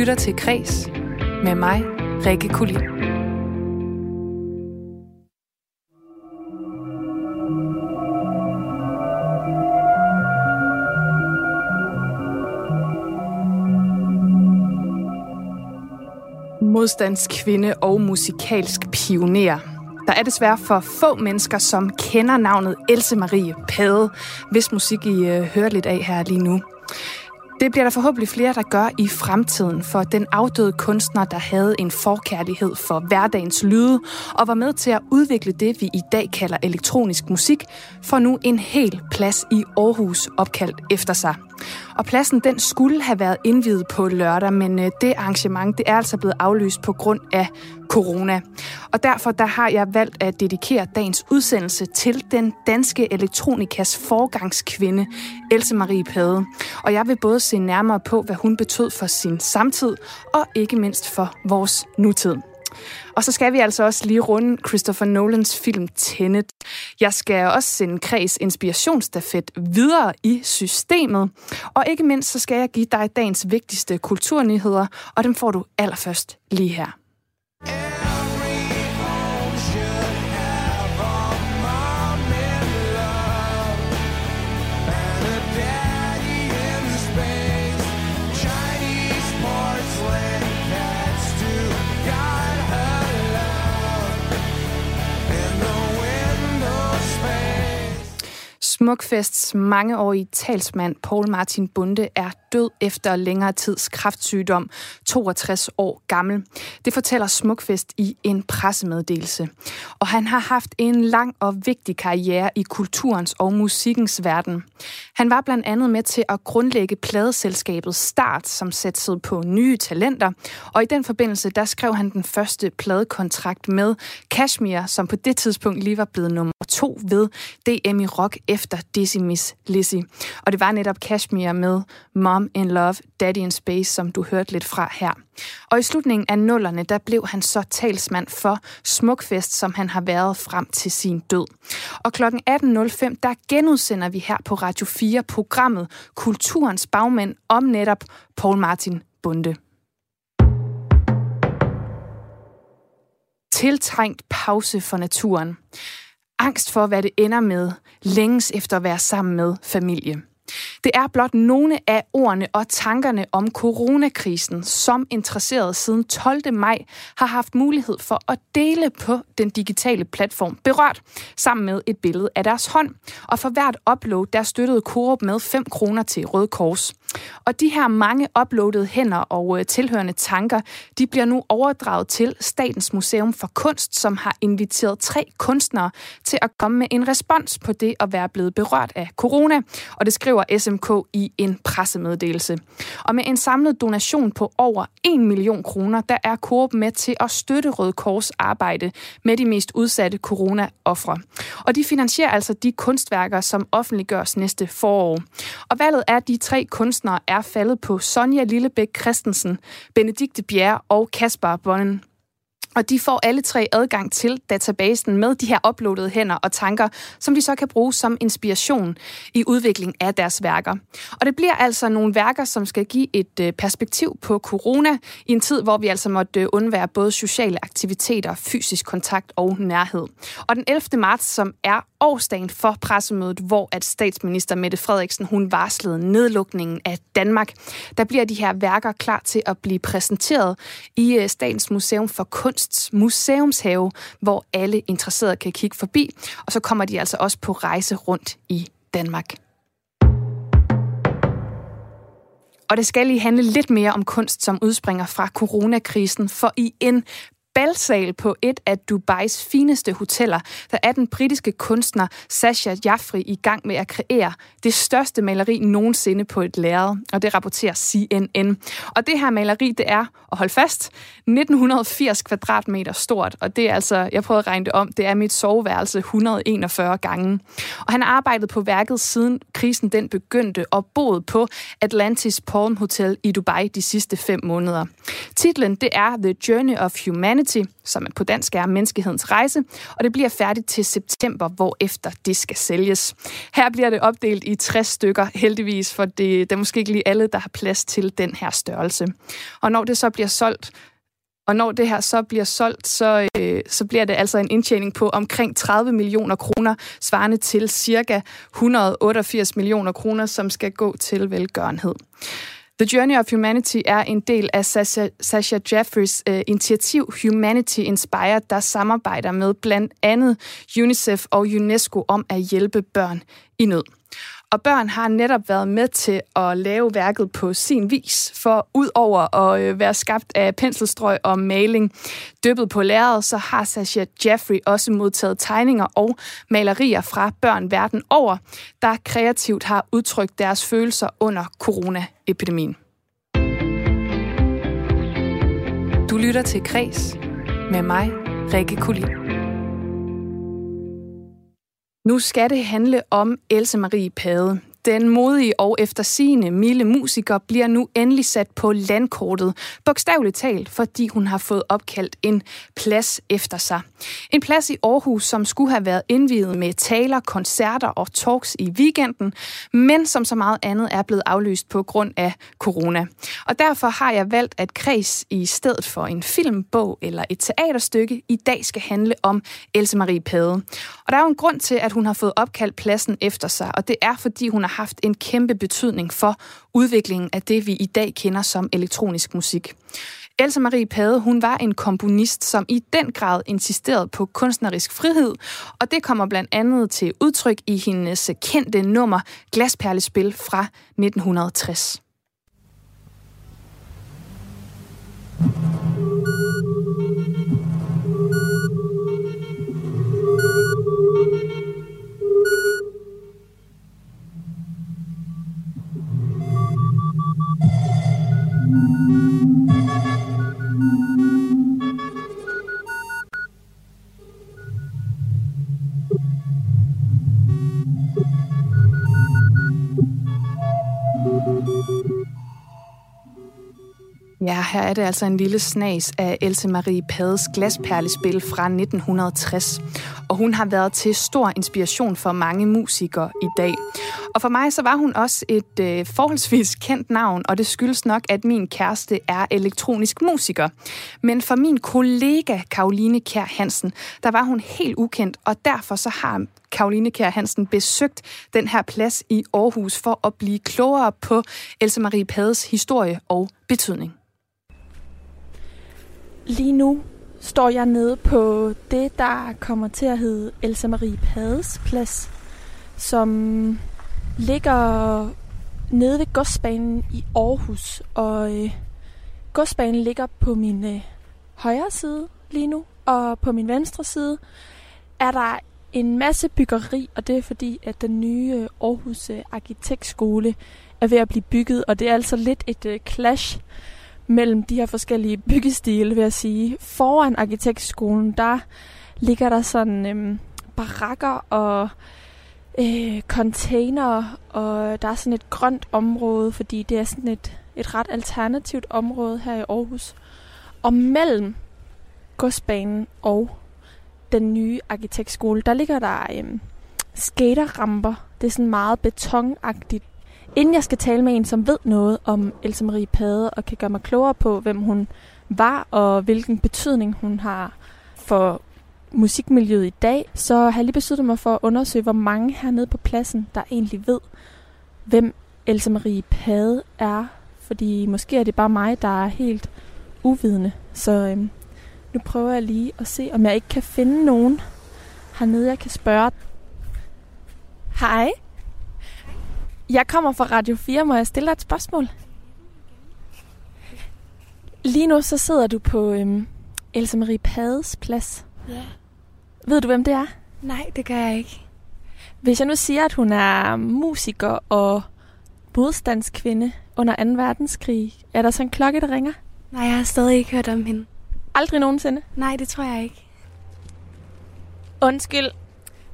lytter til Kres med mig, Rikke Kulin. modstandskvinde og musikalsk pioner. Der er desværre for få mennesker, som kender navnet Else Marie Pade, hvis musik I øh, hører lidt af her lige nu. Det bliver der forhåbentlig flere, der gør i fremtiden, for den afdøde kunstner, der havde en forkærlighed for hverdagens lyde og var med til at udvikle det, vi i dag kalder elektronisk musik, får nu en hel plads i Aarhus opkaldt efter sig. Og pladsen den skulle have været indvidet på lørdag, men øh, det arrangement det er altså blevet aflyst på grund af corona. Og derfor der har jeg valgt at dedikere dagens udsendelse til den danske elektronikas forgangskvinde, Else Marie Pade. Og jeg vil både se nærmere på, hvad hun betød for sin samtid, og ikke mindst for vores nutid. Og så skal vi altså også lige runde Christopher Nolans film Tenet. Jeg skal også sende kreds inspirationsstafet videre i systemet. Og ikke mindst så skal jeg give dig dagens vigtigste kulturnyheder, og dem får du allerførst lige her. Smukfests mangeårige talsmand Paul Martin Bunde er død efter længere tids kraftsygdom, 62 år gammel. Det fortæller Smukfest i en pressemeddelelse. Og han har haft en lang og vigtig karriere i kulturens og musikkens verden. Han var blandt andet med til at grundlægge pladeselskabet Start, som satsede på nye talenter. Og i den forbindelse, der skrev han den første pladekontrakt med Kashmir, som på det tidspunkt lige var blevet nummer to ved DM i rock efter Dizzy Miss Lizzy. Og det var netop Kashmir med Mom in Love, Daddy in Space, som du hørte lidt fra her. Og i slutningen af nullerne, der blev han så talsmand for Smukfest, som han har været frem til sin død. Og kl. 18.05, der genudsender vi her på Radio 4 programmet Kulturens Bagmænd om netop Paul Martin Bunde. Tiltrængt pause for naturen. Angst for, hvad det ender med, længes efter at være sammen med familie. Det er blot nogle af ordene og tankerne om coronakrisen, som interesseret siden 12. maj har haft mulighed for at dele på den digitale platform Berørt, sammen med et billede af deres hånd. Og for hvert upload, der støttede Coop med 5 kroner til Røde Kors. Og de her mange uploadede hænder og øh, tilhørende tanker, de bliver nu overdraget til Statens Museum for Kunst, som har inviteret tre kunstnere til at komme med en respons på det at være blevet berørt af corona. Og det skriver SMK i en pressemeddelelse. Og med en samlet donation på over 1 million kroner, der er Coop med til at støtte Røde Kors arbejde med de mest udsatte corona-offre. Og de finansierer altså de kunstværker, som offentliggøres næste forår. Og valget er de tre kunstnere kunstnere er faldet på Sonja Lillebæk Christensen, Benedikte Bjerre og Kasper Bonnen. Og de får alle tre adgang til databasen med de her uploadede hænder og tanker, som de så kan bruge som inspiration i udvikling af deres værker. Og det bliver altså nogle værker, som skal give et øh, perspektiv på corona i en tid, hvor vi altså måtte øh, undvære både sociale aktiviteter, fysisk kontakt og nærhed. Og den 11. marts, som er årsdagen for pressemødet, hvor at statsminister Mette Frederiksen hun varslede nedlukningen af Danmark, der bliver de her værker klar til at blive præsenteret i øh, Statens Museum for Kunst Kunsts Museumshave, hvor alle interesserede kan kigge forbi. Og så kommer de altså også på rejse rundt i Danmark. Og det skal lige handle lidt mere om kunst, som udspringer fra coronakrisen, for i en balsal på et af Dubais fineste hoteller, der er den britiske kunstner Sasha Jaffri i gang med at kreere det største maleri nogensinde på et lærred, og det rapporterer CNN. Og det her maleri, det er, og hold fast, 1980 kvadratmeter stort, og det er altså, jeg prøver at regne det om, det er mit soveværelse 141 gange. Og han har arbejdet på værket siden krisen den begyndte, og boet på Atlantis Palm Hotel i Dubai de sidste fem måneder. Titlen, det er The Journey of Humanity, Humanity, som på dansk er Menneskehedens Rejse, og det bliver færdigt til september, hvor efter det skal sælges. Her bliver det opdelt i 60 stykker, heldigvis, for det, det er måske ikke lige alle, der har plads til den her størrelse. Og når det så bliver solgt, og når det her så bliver solgt, så, øh, så bliver det altså en indtjening på omkring 30 millioner kroner, svarende til cirka 188 millioner kroner, som skal gå til velgørenhed. The Journey of Humanity er en del af Sasha, Sasha Jeffers uh, øh, initiativ Humanity Inspired, der samarbejder med blandt andet UNICEF og UNESCO om at hjælpe børn i nød. Og børn har netop været med til at lave værket på sin vis, for ud over at øh, være skabt af penselstrøg og maling dyppet på lærredet, så har Sasha Jeffrey også modtaget tegninger og malerier fra børn verden over, der kreativt har udtrykt deres følelser under coronaepidemien. Du lytter til Kres med mig, Rikke Kulin. Nu skal det handle om Else Marie Pade. Den modige og eftersigende Mille musiker bliver nu endelig sat på landkortet, bogstaveligt talt, fordi hun har fået opkaldt en plads efter sig. En plads i Aarhus, som skulle have været indviet med taler, koncerter og talks i weekenden, men som så meget andet er blevet aflyst på grund af corona. Og derfor har jeg valgt, at Kreds i stedet for en film, bog eller et teaterstykke i dag skal handle om Else Marie Pade. Og der er jo en grund til, at hun har fået opkaldt pladsen efter sig, og det er, fordi hun har haft en kæmpe betydning for udviklingen af det, vi i dag kender som elektronisk musik. Elsa Marie Pade, hun var en komponist, som i den grad insisterede på kunstnerisk frihed, og det kommer blandt andet til udtryk i hendes kendte nummer Glasperlespil fra 1960. Ja, her er det altså en lille snas af Else Marie Pades glasperlespil fra 1960. Og hun har været til stor inspiration for mange musikere i dag. Og for mig så var hun også et øh, forholdsvis kendt navn, og det skyldes nok, at min kæreste er elektronisk musiker. Men for min kollega Karoline Kær Hansen, der var hun helt ukendt, og derfor så har Karoline Kær Hansen besøgt den her plads i Aarhus for at blive klogere på Else Marie Pades historie og betydning. Lige nu står jeg nede på det, der kommer til at hedde Elsa Marie Pades plads, som ligger nede ved godsbanen i Aarhus. Og øh, godsbanen ligger på min øh, højre side lige nu, og på min venstre side er der en masse byggeri, og det er fordi, at den nye øh, Aarhus øh, Arkitektskole er ved at blive bygget, og det er altså lidt et øh, clash mellem de her forskellige byggestile, vil jeg sige. Foran arkitektskolen, der ligger der sådan øhm, barakker og øh, container, og der er sådan et grønt område, fordi det er sådan et, et ret alternativt område her i Aarhus. Og mellem godsbanen og den nye arkitektskole, der ligger der øhm, skaterramper. Det er sådan meget betonagtigt Inden jeg skal tale med en, som ved noget om Else Marie Pade og kan gøre mig klogere på, hvem hun var og hvilken betydning hun har for musikmiljøet i dag, så har jeg lige besluttet mig for at undersøge, hvor mange hernede på pladsen, der egentlig ved, hvem Else Marie Pade er. Fordi måske er det bare mig, der er helt uvidende. Så øhm, nu prøver jeg lige at se, om jeg ikke kan finde nogen hernede, jeg kan spørge. Hej. Jeg kommer fra Radio 4. Må jeg stille dig et spørgsmål? Lige nu så sidder du på øhm, Else Marie Pades plads. Ja. Ved du, hvem det er? Nej, det gør jeg ikke. Hvis jeg nu siger, at hun er musiker og modstandskvinde under 2. verdenskrig, er der så en klokke, der ringer? Nej, jeg har stadig ikke hørt om hende. Aldrig nogensinde? Nej, det tror jeg ikke. Undskyld.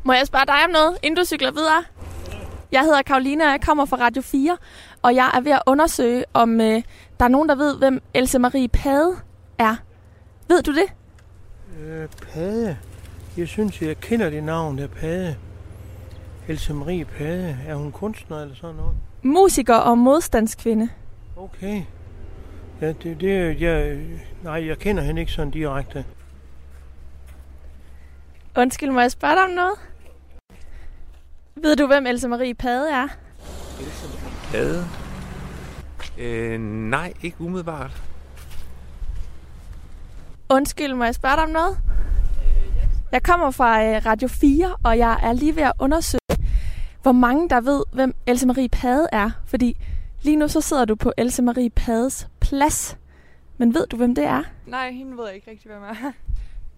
Må jeg spørge dig om noget, inden du cykler videre? Jeg hedder Karoline, og jeg kommer fra Radio 4, og jeg er ved at undersøge, om øh, der er nogen, der ved, hvem Else Marie Pade er. Ved du det? Øh, Pade. Jeg synes, jeg kender det navn der Pade. Else Marie Pade. Er hun kunstner eller sådan noget? Musiker og modstandskvinde. Okay. Ja, det, det jeg, nej, jeg kender hende ikke sådan direkte. Undskyld, må jeg spørge dig om noget? Ved du, hvem Else Marie Pade er? Pade? Øh, nej, ikke umiddelbart. Undskyld, må jeg spørge dig om noget? Jeg kommer fra øh, Radio 4, og jeg er lige ved at undersøge, hvor mange der ved, hvem Else Marie Pade er. Fordi lige nu så sidder du på Else Marie Pades plads. Men ved du, hvem det er? Nej, hende ved jeg ikke rigtig, hvem er.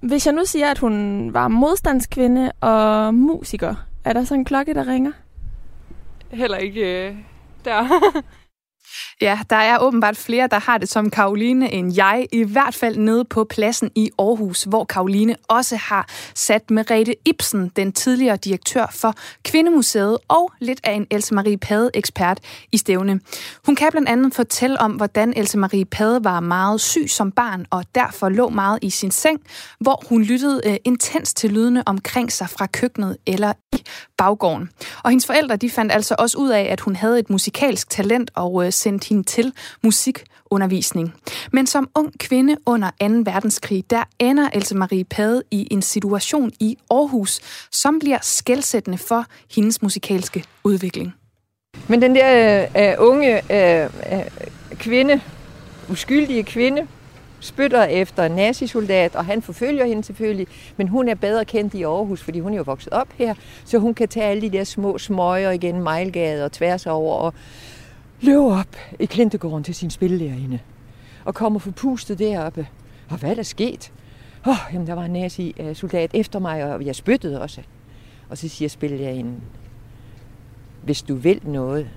Hvis jeg nu siger, at hun var modstandskvinde og musiker, er der så en klokke, der ringer? Heller ikke øh, der. Ja, der er åbenbart flere, der har det som Karoline end jeg, i hvert fald nede på pladsen i Aarhus, hvor Karoline også har sat Merete Ibsen, den tidligere direktør for Kvindemuseet, og lidt af en Else Marie Pade-ekspert i stævne. Hun kan blandt andet fortælle om, hvordan Else Marie Pade var meget syg som barn, og derfor lå meget i sin seng, hvor hun lyttede øh, uh, intens til lydene omkring sig fra køkkenet eller i baggården. Og hendes forældre de fandt altså også ud af, at hun havde et musikalsk talent og øh, sendte hende til musikundervisning. Men som ung kvinde under 2. verdenskrig, der ender Else Marie Pade i en situation i Aarhus, som bliver skældsættende for hendes musikalske udvikling. Men den der øh, øh unge øh, øh, kvinde, uskyldige kvinde, spytter efter en nazisoldat, og han forfølger hende selvfølgelig, men hun er bedre kendt i Aarhus, fordi hun er jo vokset op her, så hun kan tage alle de der små smøger igen, Mejlgade og tværs over, og løber op i Klintegården til sin spillelærerinde, og kommer forpustet deroppe. Og hvad er der sket? Åh, oh, jamen der var en nazi-soldat efter mig, og jeg spyttede også. Og så siger spillelærerinden, hvis du vil noget,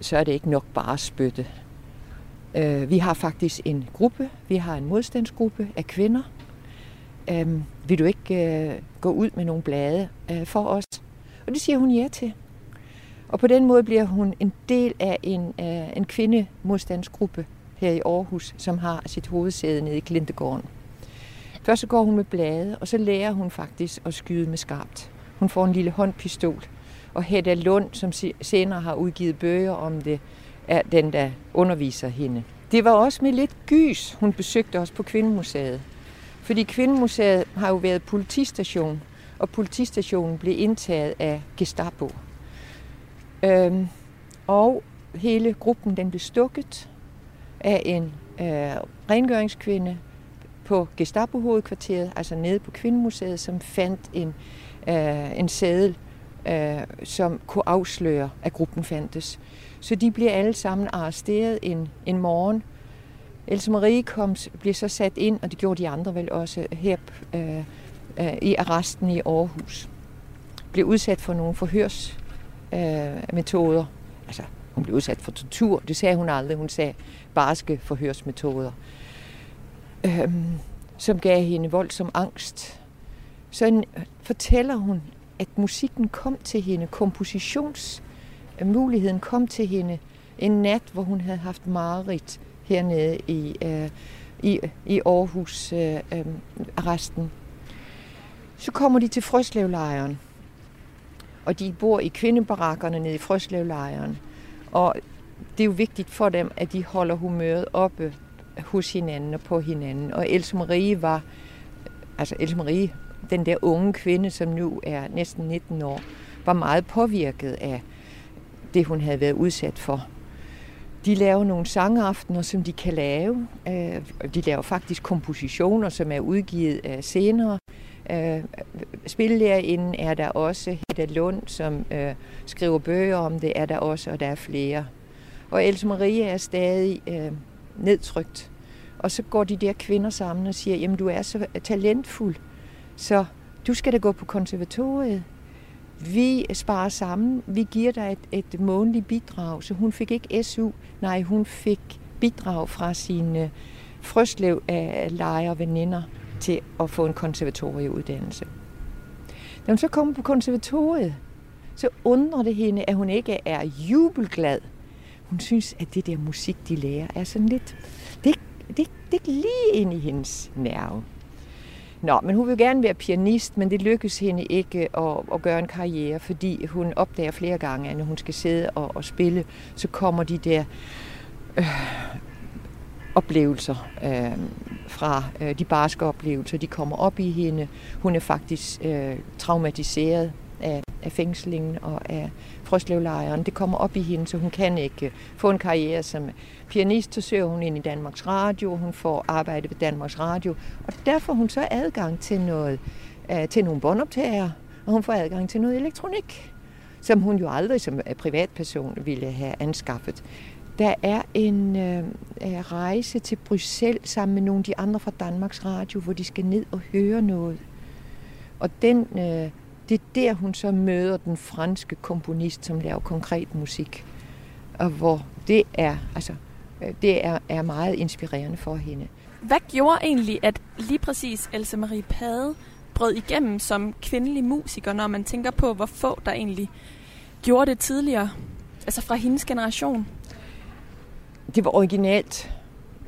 så er det ikke nok bare at spytte. Øh, vi har faktisk en gruppe, vi har en modstandsgruppe af kvinder. Øhm, vil du ikke øh, gå ud med nogle blade øh, for os? Og det siger hun ja til. Og på den måde bliver hun en del af en, en kvindemodstandsgruppe her i Aarhus, som har sit hovedsæde nede i Klintegården. Først så går hun med blade, og så lærer hun faktisk at skyde med skarpt. Hun får en lille håndpistol, og Hedda Lund, som senere har udgivet bøger om det, er den, der underviser hende. Det var også med lidt gys, hun besøgte os på Kvindemuseet. Fordi Kvindemuseet har jo været politistation, og politistationen blev indtaget af Gestapo. Øhm, og hele gruppen den blev stukket af en øh, rengøringskvinde på Gestapo-hovedkvarteret, altså nede på Kvindemuseet, som fandt en, øh, en sædel, øh, som kunne afsløre, at gruppen fandtes. Så de bliver alle sammen arresteret en, en morgen. Else Marie kom, blev så sat ind, og det gjorde de andre vel også her øh, øh, i arresten i Aarhus. Blev udsat for nogle forhørsmetoder. Øh, altså, hun blev udsat for tortur. Det sagde hun aldrig. Hun sagde barske forhørsmetoder. Øh, som gav hende voldsom angst. Så fortæller hun, at musikken kom til hende, kompositions muligheden kom til hende en nat, hvor hun havde haft mareridt hernede i, øh, i, i Aarhus øh, øh, arresten. Så kommer de til Frøslevlejren, og de bor i kvindebarakkerne nede i Frøslevlejren. Og det er jo vigtigt for dem, at de holder humøret oppe hos hinanden og på hinanden. Og Else Marie var, altså Else Marie, den der unge kvinde, som nu er næsten 19 år, var meget påvirket af det, hun havde været udsat for. De laver nogle sangaftener, som de kan lave. Øh, de laver faktisk kompositioner, som er udgivet øh, senere. Øh, Spillelærerinden er der også. Hedda Lund, som skriver bøger om det, er der også, og der er flere. Og Else Marie er stadig nedtrykt. Og så går de der kvinder sammen og siger, jamen du er så talentfuld, så du skal da gå på konservatoriet. Vi sparer sammen. Vi giver dig et, et månedligt bidrag. Så hun fik ikke SU. Nej, hun fik bidrag fra sine øh, frøstlev af lejer og veninder til at få en konservatorieuddannelse. Da hun så kommer på konservatoriet, så undrer det hende, at hun ikke er jubelglad. Hun synes, at det der musik, de lærer, er sådan lidt... Det, det, det er lige ind i hendes nerve. Nå, men hun vil gerne være pianist, men det lykkes hende ikke at, at gøre en karriere, fordi hun opdager flere gange, at når hun skal sidde og, og spille, så kommer de der øh, oplevelser øh, fra øh, de barske oplevelser, de kommer op i hende. Hun er faktisk øh, traumatiseret af, af fængslingen og af frøslevlejren. Det kommer op i hende, så hun kan ikke få en karriere som pianist. Så søger hun ind i Danmarks Radio, hun får arbejde ved Danmarks Radio, og derfor hun så adgang til noget øh, til nogle båndoptager, og hun får adgang til noget elektronik, som hun jo aldrig som øh, privatperson ville have anskaffet. Der er en øh, øh, rejse til Bruxelles sammen med nogle af de andre fra Danmarks Radio, hvor de skal ned og høre noget. Og den, øh, det er der, hun så møder den franske komponist, som laver konkret musik. Og hvor det er, altså, det er, er meget inspirerende for hende. Hvad gjorde egentlig, at lige præcis Else Marie Pade brød igennem som kvindelig musiker, når man tænker på, hvor få der egentlig gjorde det tidligere? Altså fra hendes generation? Det var originalt.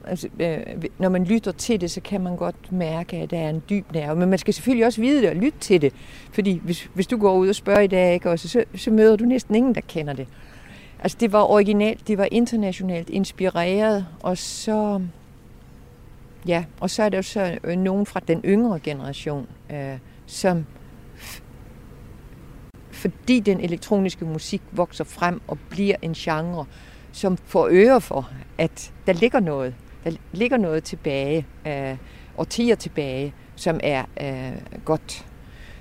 Altså, øh, når man lytter til det, så kan man godt mærke, at der er en dyb nerve. Men man skal selvfølgelig også vide det og lytte til det. Fordi hvis, hvis du går ud og spørger i dag, ikke, også, så, så møder du næsten ingen, der kender det. Altså det var originalt, det var internationalt inspireret, og så, ja, og så er der jo så øh, nogen fra den yngre generation, øh, som fordi den elektroniske musik vokser frem og bliver en genre, som får øre for, at der ligger noget. Der ligger noget tilbage, øh, årtier tilbage, som er øh, godt.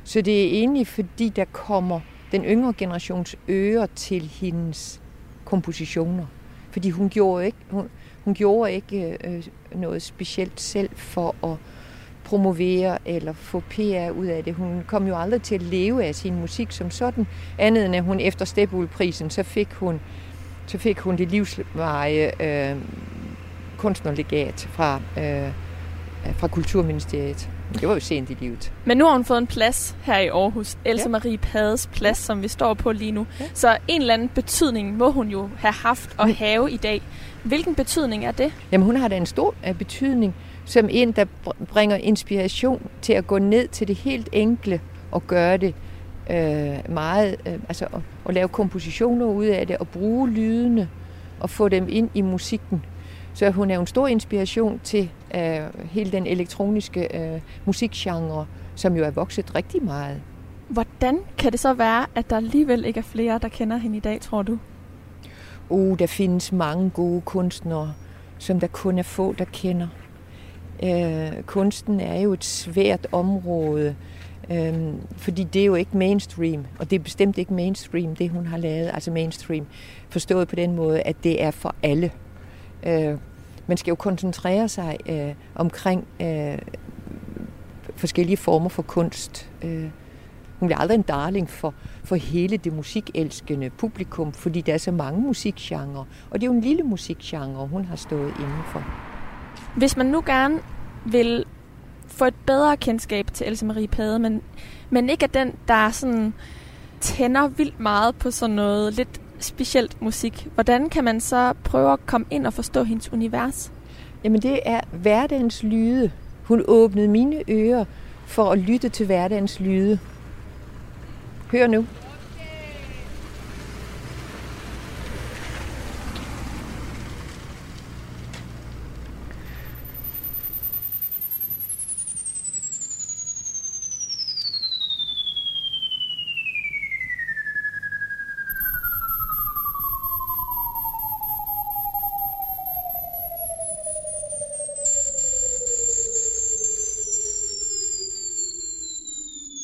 Så det er egentlig fordi, der kommer den yngre generations øre til hendes kompositioner. Fordi hun gjorde ikke, hun, hun gjorde ikke øh, noget specielt selv for at promovere eller få PR ud af det. Hun kom jo aldrig til at leve af sin musik som sådan, andet end at hun efter Stepul-prisen, så fik hun, så fik hun det livsvarige øh, kunstnerlegat fra, øh, fra Kulturministeriet. Det var jo sent i livet. Men nu har hun fået en plads her i Aarhus. Elsa ja. Marie Pades plads, ja. som vi står på lige nu. Ja. Så en eller anden betydning må hun jo have haft og have i dag. Hvilken betydning er det? Jamen hun har da en stor øh, betydning som en, der bringer inspiration til at gå ned til det helt enkle og gøre det øh, meget, øh, altså at, at lave kompositioner ud af det og bruge lydene og få dem ind i musikken. Så hun er en stor inspiration til øh, hele den elektroniske øh, musikgenre, som jo er vokset rigtig meget. Hvordan kan det så være, at der alligevel ikke er flere, der kender hende i dag, tror du? Uh, der findes mange gode kunstnere, som der kun er få, der kender. Øh, kunsten er jo et svært område, øh, fordi det er jo ikke mainstream, og det er bestemt ikke mainstream, det hun har lavet, altså mainstream, forstået på den måde, at det er for alle. Øh, man skal jo koncentrere sig øh, omkring øh, forskellige former for kunst. Øh, hun bliver aldrig en darling for, for hele det musikelskende publikum, fordi der er så mange musikgenre. Og det er jo en lille musikgenre, hun har stået indenfor. Hvis man nu gerne vil få et bedre kendskab til Else Marie Pade, men, men ikke er den, der sådan tænder vildt meget på sådan noget lidt specielt musik. Hvordan kan man så prøve at komme ind og forstå hendes univers? Jamen det er hverdagens lyde. Hun åbnede mine ører for at lytte til hverdagens lyde. Hør nu.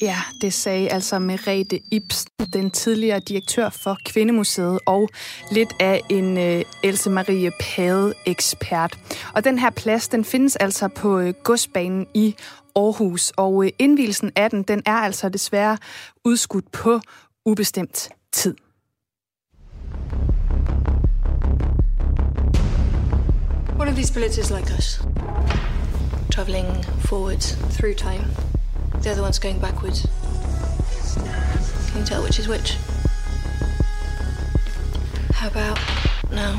Ja, det sagde altså Merete Ibsen, den tidligere direktør for Kvindemuseet, og lidt af en uh, Else Marie Pade-ekspert. Og den her plads, den findes altså på uh, godsbanen i Aarhus, og uh, indvielsen af den, den er altså desværre udskudt på ubestemt tid. One of these bullets is like us, traveling forwards through time. The other one's going backwards. Can you tell which is which? How about now?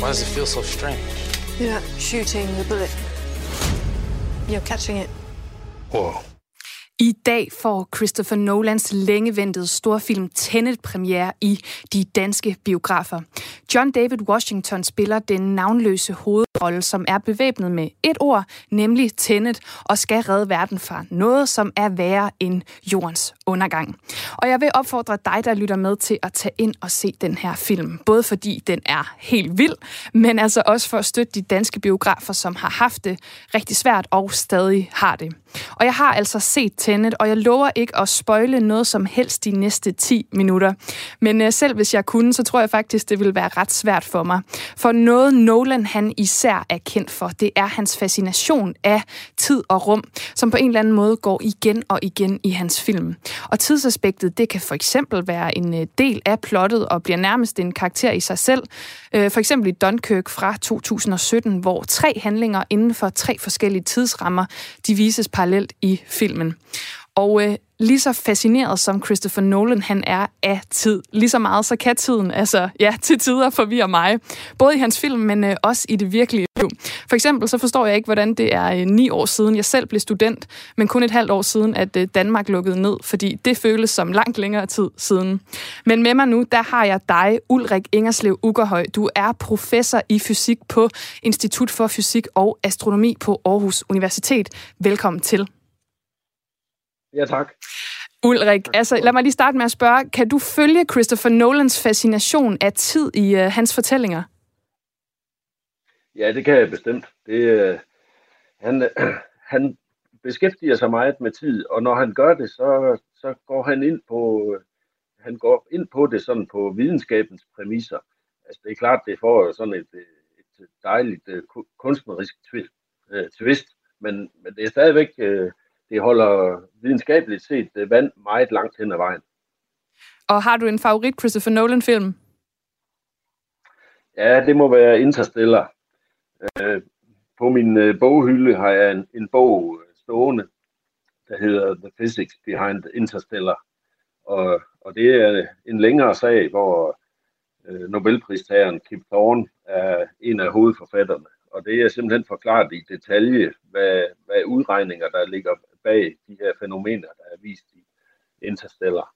Why does it feel so strange? You're not shooting the bullet. You're catching it. Whoa. I dag får Christopher Nolans længeventede storfilm Tenet premiere i de danske biografer. John David Washington spiller den navnløse hovedrolle, som er bevæbnet med et ord, nemlig Tenet, og skal redde verden fra noget, som er værre end jordens undergang. Og jeg vil opfordre dig, der lytter med, til at tage ind og se den her film. Både fordi den er helt vild, men altså også for at støtte de danske biografer, som har haft det rigtig svært og stadig har det. Og jeg har altså set Tenet, og jeg lover ikke at spøjle noget som helst de næste 10 minutter. Men øh, selv hvis jeg kunne, så tror jeg faktisk, det ville være ret svært for mig. For noget Nolan han især er kendt for, det er hans fascination af tid og rum, som på en eller anden måde går igen og igen i hans film. Og tidsaspektet, det kan for eksempel være en øh, del af plottet og bliver nærmest en karakter i sig selv. Uh, for eksempel i Dunkirk fra 2017, hvor tre handlinger inden for tre forskellige tidsrammer, de vises parallelt i filmen. Og øh, lige så fascineret som Christopher Nolan han er af tid, lige så meget så kan tiden, altså ja, til tider forvirre mig. Både i hans film, men øh, også i det virkelige liv. For eksempel så forstår jeg ikke, hvordan det er øh, ni år siden, jeg selv blev student, men kun et halvt år siden, at øh, Danmark lukkede ned, fordi det føles som langt længere tid siden. Men med mig nu, der har jeg dig, Ulrik Ingerslev Ugerhøj. Du er professor i fysik på Institut for Fysik og Astronomi på Aarhus Universitet. Velkommen til. Ja, tak. Ulrik, altså lad mig lige starte med at spørge, kan du følge Christopher Nolans fascination af tid i uh, hans fortællinger? Ja, det kan jeg bestemt. Det, uh, han, uh, han beskæftiger sig meget med tid, og når han gør det, så, så går han ind på uh, han går ind på det sådan på videnskabens præmisser. Altså det er klart, det får sådan et, et dejligt uh, kunstnerisk twist, uh, twist men, men det er stadigvæk uh, det holder videnskabeligt set øh, vand meget langt hen ad vejen. Og har du en favorit Christopher Nolan-film? Ja, det må være Interstellar. Øh, på min øh, boghylde har jeg en, en bog stående, der hedder The Physics Behind Interstellar. Og, og det er en længere sag, hvor Nobelpristageren Kip Thorne er en af hovedforfatterne. Og det er simpelthen forklaret i detalje, hvad, hvad udregninger, der ligger bag de her fænomener, der er vist i Interstellar.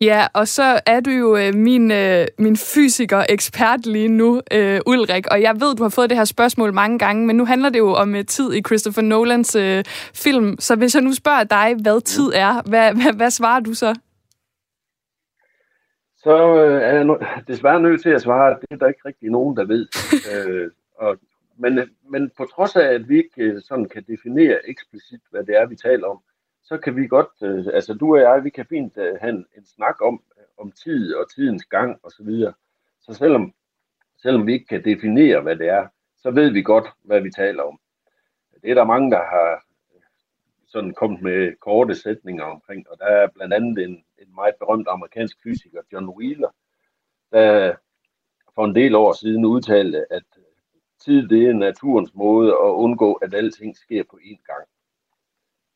Ja, og så er du jo øh, min, øh, min fysiker-ekspert lige nu, øh, Ulrik, og jeg ved, du har fået det her spørgsmål mange gange, men nu handler det jo om øh, tid i Christopher Nolans øh, film, så hvis jeg nu spørger dig, hvad tid er, hvad, hvad, hvad svarer du så? Så øh, er jeg desværre nødt til at svare, at det er der ikke rigtig nogen, der ved. øh, og men, men på trods af, at vi ikke øh, sådan kan definere eksplicit, hvad det er, vi taler om, så kan vi godt, øh, altså du og jeg, vi kan fint øh, have en, en snak om, øh, om tid og tidens gang og så videre. Så selvom, selvom vi ikke kan definere, hvad det er, så ved vi godt, hvad vi taler om. Det er der mange, der har øh, sådan kommet med korte sætninger omkring, og der er blandt andet en, en meget berømt amerikansk fysiker, John Wheeler, der for en del år siden udtalte, at tid det er naturens måde at undgå, at alting sker på én gang.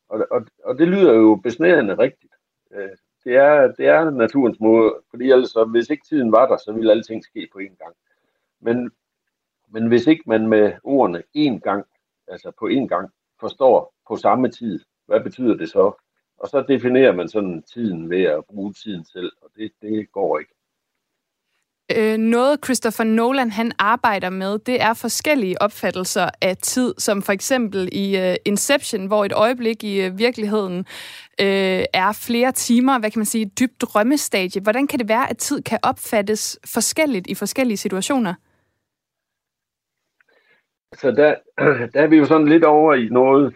Og, og, og det lyder jo besnærende rigtigt. Øh, det er, det er naturens måde, fordi altså, hvis ikke tiden var der, så ville alting ske på én gang. Men, men hvis ikke man med ordene én gang, altså på én gang, forstår på samme tid, hvad betyder det så? Og så definerer man sådan tiden ved at bruge tiden selv, og det, det går ikke. Øh, noget Christopher Nolan han arbejder med, det er forskellige opfattelser af tid, som for eksempel i uh, Inception, hvor et øjeblik i uh, virkeligheden uh, er flere timer, hvad kan man sige, dybt drømmestadie. Hvordan kan det være, at tid kan opfattes forskelligt i forskellige situationer? Så der, der er vi jo sådan lidt over i noget,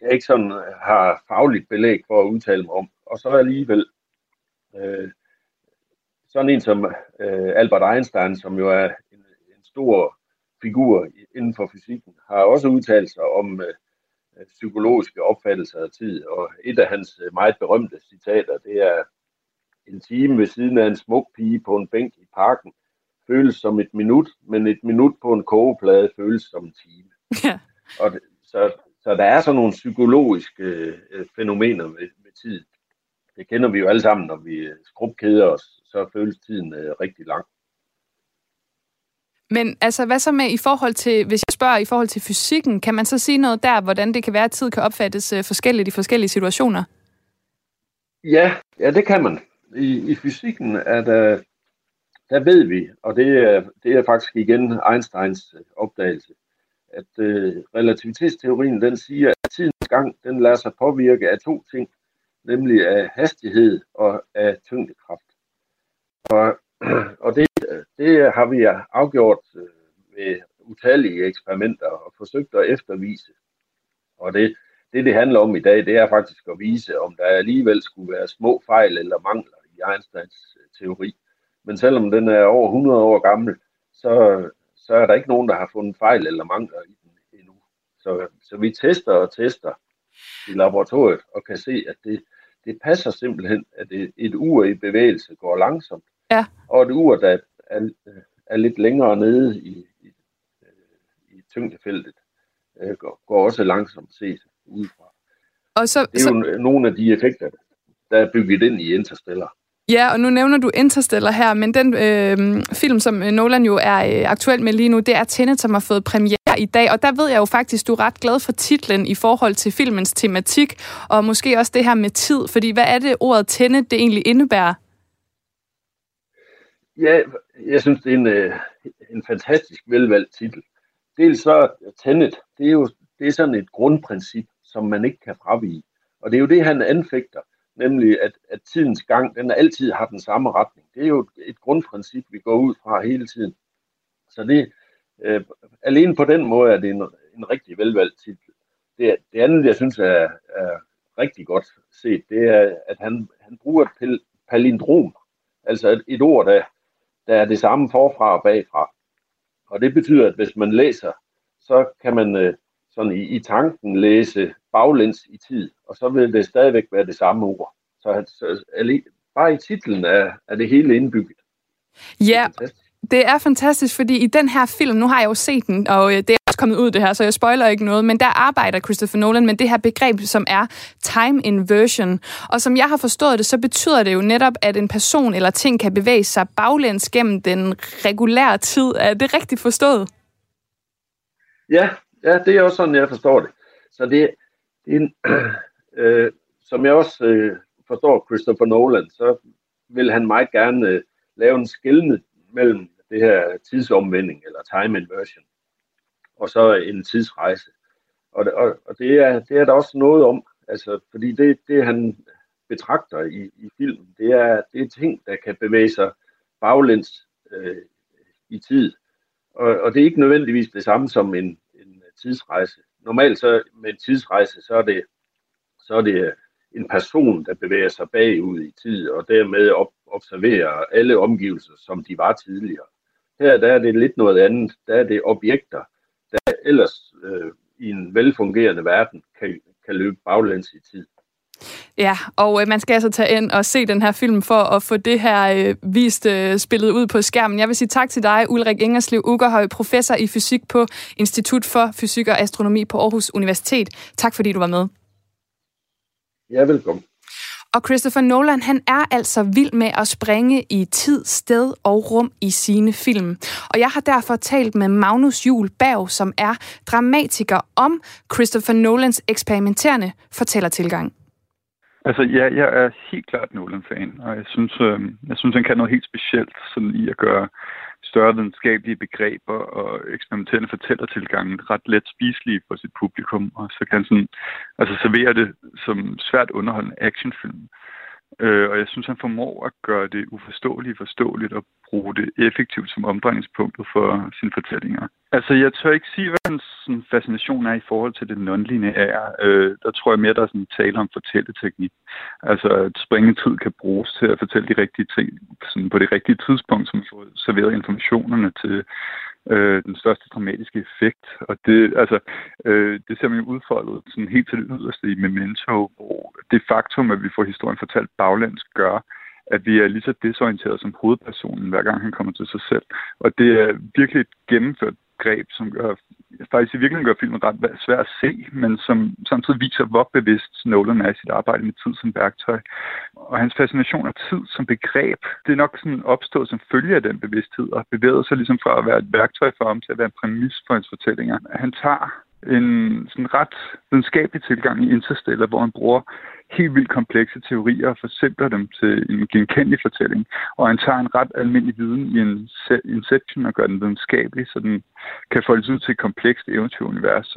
jeg ikke sådan har fagligt belæg for at udtale mig om. Og så alligevel, øh, sådan en som øh, Albert Einstein, som jo er en, en stor figur inden for fysikken, har også udtalt sig om øh, psykologiske opfattelser af tid, og et af hans øh, meget berømte citater, det er en time ved siden af en smuk pige på en bænk i parken føles som et minut, men et minut på en kogeplade føles som en time. Ja. Og det, så, så der er sådan nogle psykologiske øh, fænomener med, med tid. Det kender vi jo alle sammen, når vi skrubkeder os så føles tiden øh, rigtig lang. Men altså, hvad så med i forhold til, hvis jeg spørger i forhold til fysikken, kan man så sige noget der, hvordan det kan være, at tid kan opfattes øh, forskelligt i forskellige situationer? Ja, ja det kan man. I, i fysikken er der, der ved vi, og det er, det er faktisk igen Einsteins opdagelse, at øh, relativitetsteorien den siger, at tidens gang den lader sig påvirke af to ting, nemlig af hastighed og af tyngdekraft. Og, og det, det har vi afgjort øh, med ved utallige eksperimenter og forsøgt at eftervise. Og det, det, det handler om i dag, det er faktisk at vise, om der alligevel skulle være små fejl eller mangler i Einsteins øh, teori. Men selvom den er over 100 år gammel, så, så er der ikke nogen, der har fundet fejl eller mangler i den endnu. Så, så vi tester og tester i laboratoriet og kan se, at det, det passer simpelthen, at et, et ur i bevægelse går langsomt, ja. og et ur, der er, er lidt længere nede i, i, i tyngdefeltet, øh, går, går også langsomt set udefra. Og så, det er jo så... nogle af de effekter, der er bygget ind i Interstellar. Ja, og nu nævner du Interstellar her, men den øh, film, som øh, Nolan jo er øh, aktuel med lige nu, det er Tenet, som har fået premiere i dag. Og der ved jeg jo faktisk, du er ret glad for titlen i forhold til filmens tematik, og måske også det her med tid. Fordi hvad er det, ordet Tenet det egentlig indebærer? Ja, jeg synes, det er en, øh, en fantastisk velvalgt titel. Dels så Tenet, det er jo det er sådan et grundprincip, som man ikke kan fravige. Og det er jo det, han anfægter nemlig at, at tidens gang, den altid har den samme retning. Det er jo et grundprincip, vi går ud fra hele tiden. Så det, øh, alene på den måde er det en, en rigtig velvalgt titel. Det, det andet, jeg synes er, er rigtig godt set, det er, at han, han bruger et palindrom, altså et, et ord, der, der er det samme forfra og bagfra. Og det betyder, at hvis man læser, så kan man øh, sådan i, i tanken læse baglæns i tid, og så vil det stadigvæk være det samme ord. Så, så bare i titlen er, er det hele indbygget. Ja, det er fantastisk, fordi i den her film, nu har jeg jo set den, og øh, det er også kommet ud det her, så jeg spoiler ikke noget, men der arbejder Christopher Nolan med det her begreb, som er time inversion. Og som jeg har forstået det, så betyder det jo netop, at en person eller ting kan bevæge sig baglæns gennem den regulære tid. Er det rigtigt forstået? Ja, ja det er også sådan, jeg forstår det. Så det, det er en, øh, som jeg også øh, forstår Christopher Nolan, så vil han meget gerne øh, lave en skillende mellem det her tidsomvending, eller time inversion, og så en tidsrejse. Og, og, og det, er, det er der også noget om, altså, fordi det, det han betragter i, i filmen, det er, det er ting, der kan bevæge sig baglæns øh, i tid. Og, og det er ikke nødvendigvis det samme som en, en tidsrejse. Normalt så med en tidsrejse, så er det, så er det øh, en person, der bevæger sig bagud i tid, og dermed op, observerer alle omgivelser, som de var tidligere. Her der er det lidt noget andet. Der er det objekter, der ellers øh, i en velfungerende verden kan, kan løbe baglæns i tid. Ja, og øh, man skal altså tage ind og se den her film for at få det her øh, vist øh, spillet ud på skærmen. Jeg vil sige tak til dig, Ulrik Ingerslev Ugerhøj, professor i fysik på Institut for Fysik og Astronomi på Aarhus Universitet. Tak fordi du var med. Ja, velkommen. Og Christopher Nolan, han er altså vild med at springe i tid, sted og rum i sine film. Og jeg har derfor talt med Magnus Jul Berg, som er dramatiker om Christopher Nolans eksperimenterende fortællertilgang. Altså, ja, jeg er helt klart Nolan-fan, og jeg synes, øh, jeg synes, han kan noget helt specielt sådan i at gøre større videnskabelige begreber og eksperimenterende fortællertilgangen ret let spiselige for sit publikum, og så kan han sådan, altså servere det som svært underholdende actionfilm. Øh, Øh, og jeg synes, han formår at gøre det uforståeligt forståeligt og bruge det effektivt som omdrejningspunktet for sine fortællinger. Altså, jeg tør ikke sige, hvad hans sådan, fascination er i forhold til det non-lineære. Øh, der tror jeg mere, der er sådan tale om fortælleteknik. Altså, at springetid kan bruges til at fortælle de rigtige ting sådan, på det rigtige tidspunkt, som får serveret informationerne til øh, den største dramatiske effekt. Og det, altså, øh, det ser man jo udfoldet sådan helt til det yderste i Memento, hvor det faktum, at vi får historien fortalt baglæns, gør, at vi er lige så desorienteret som hovedpersonen, hver gang han kommer til sig selv. Og det er virkelig et gennemført greb, som gør faktisk i virkeligheden gør filmen ret svær at se, men som samtidig viser, hvor bevidst Nolan er i sit arbejde med tid som værktøj. Og hans fascination af tid som begreb, det er nok sådan opstået som følge af den bevidsthed, og bevæget sig ligesom fra at være et værktøj for ham til at være en præmis for hans fortællinger. Han tager en sådan ret videnskabelig tilgang i Interstellar, hvor han bruger helt vildt komplekse teorier og forsimpler dem til en genkendelig fortælling. Og han tager en ret almindelig viden i en Inception og gør den videnskabelig, så den kan foldes ud til et komplekst eventyrunivers.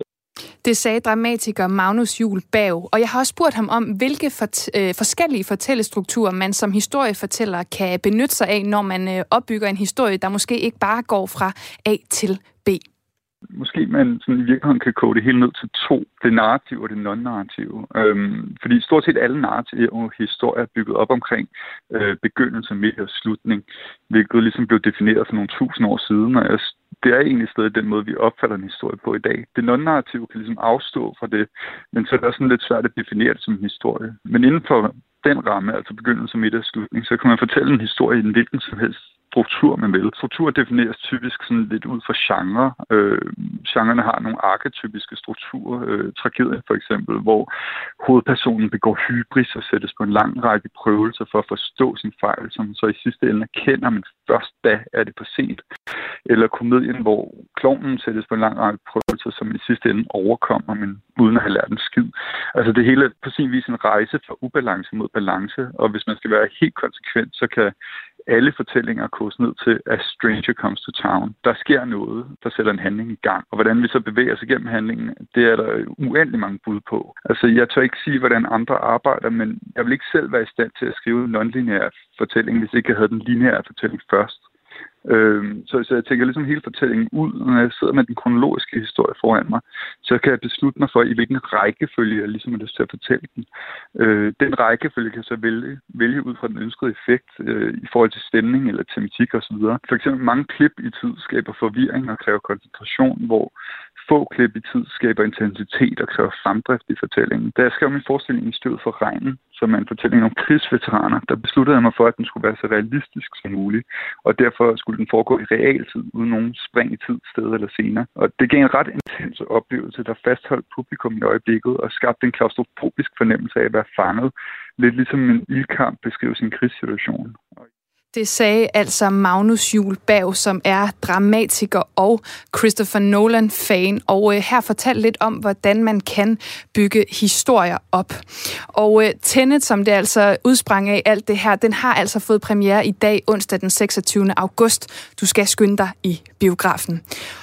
Det sagde dramatiker Magnus Jul Bav, og jeg har også spurgt ham om, hvilke fort- øh, forskellige fortællestrukturer man som historiefortæller kan benytte sig af, når man øh, opbygger en historie, der måske ikke bare går fra A til B måske man sådan i virkeligheden kan kode det hele ned til to. Det narrative og det non-narrative. Øhm, fordi stort set alle narrative og historier er bygget op omkring øh, begyndelse, midt og slutning, hvilket ligesom blev defineret for nogle tusind år siden, og jeg det er egentlig stadig den måde, vi opfatter en historie på i dag. Det non-narrative kan ligesom afstå fra det, men så er det også sådan lidt svært at definere det som en historie. Men inden for den ramme, altså begyndelse, midt og slutning, så kan man fortælle en historie i en hvilken som helst struktur, man vil. Struktur defineres typisk sådan lidt ud fra genre. Øh, genrerne har nogle arketypiske strukturer. Øh, tragedie for eksempel, hvor hovedpersonen begår hybris og sættes på en lang række prøvelser for at forstå sin fejl, som så i sidste ende erkender, men først da er det for sent. Eller komedien, hvor klovnen sættes på en lang række prøvelser, som i sidste ende overkommer, men uden at have lært en skid. Altså det hele er på sin vis en rejse fra ubalance mod balance, og hvis man skal være helt konsekvent, så kan alle fortællinger kos ned til at Stranger Comes to Town. Der sker noget, der sætter en handling i gang. Og hvordan vi så bevæger os igennem handlingen, det er der uendelig mange bud på. Altså, jeg tør ikke sige, hvordan andre arbejder, men jeg vil ikke selv være i stand til at skrive en non-lineær fortælling, hvis ikke jeg havde den lineære fortælling først. Øh, så, så jeg tænker ligesom hele fortællingen ud, når jeg sidder med den kronologiske historie foran mig, så kan jeg beslutte mig for, i hvilken rækkefølge jeg ligesom har lyst til at fortælle den. Øh, den rækkefølge kan jeg så vælge, vælge ud fra den ønskede effekt øh, i forhold til stemning eller tematik osv. For eksempel mange klip i tid skaber forvirring og kræver koncentration, hvor få klip i tid skaber intensitet og kræver fremdrift i fortællingen. Da jeg skrev min forestilling i stødet for regnen, som er en fortælling om krigsveteraner, der besluttede jeg mig for, at den skulle være så realistisk som muligt, og derfor skulle den foregå i realtid, uden nogen spring i tid, sted eller senere. Og det gav en ret intens oplevelse, der fastholdt publikum i øjeblikket og skabte en klaustrofobisk fornemmelse af at være fanget, lidt ligesom en ildkamp beskriver sin krigssituation. Det sagde altså Magnus Jul Bav, som er dramatiker og Christopher Nolan-fan, og øh, her fortalte lidt om, hvordan man kan bygge historier op. Og øh, Tenet, som det altså udsprang af alt det her, den har altså fået premiere i dag, onsdag den 26. august. Du skal skynde dig i biografen.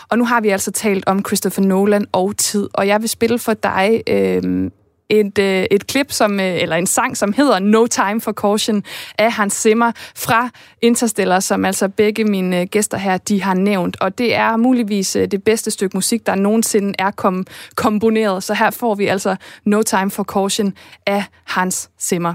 Og nu har vi altså talt om Christopher Nolan og tid, og jeg vil spille for dig øh, et, øh, et klip, som, øh, eller en sang, som hedder No Time for Caution af Hans Zimmer fra Interstellar, som altså begge mine øh, gæster her, de har nævnt. Og det er muligvis øh, det bedste stykke musik, der nogensinde er kom, komponeret. Så her får vi altså No Time for Caution af Hans Zimmer.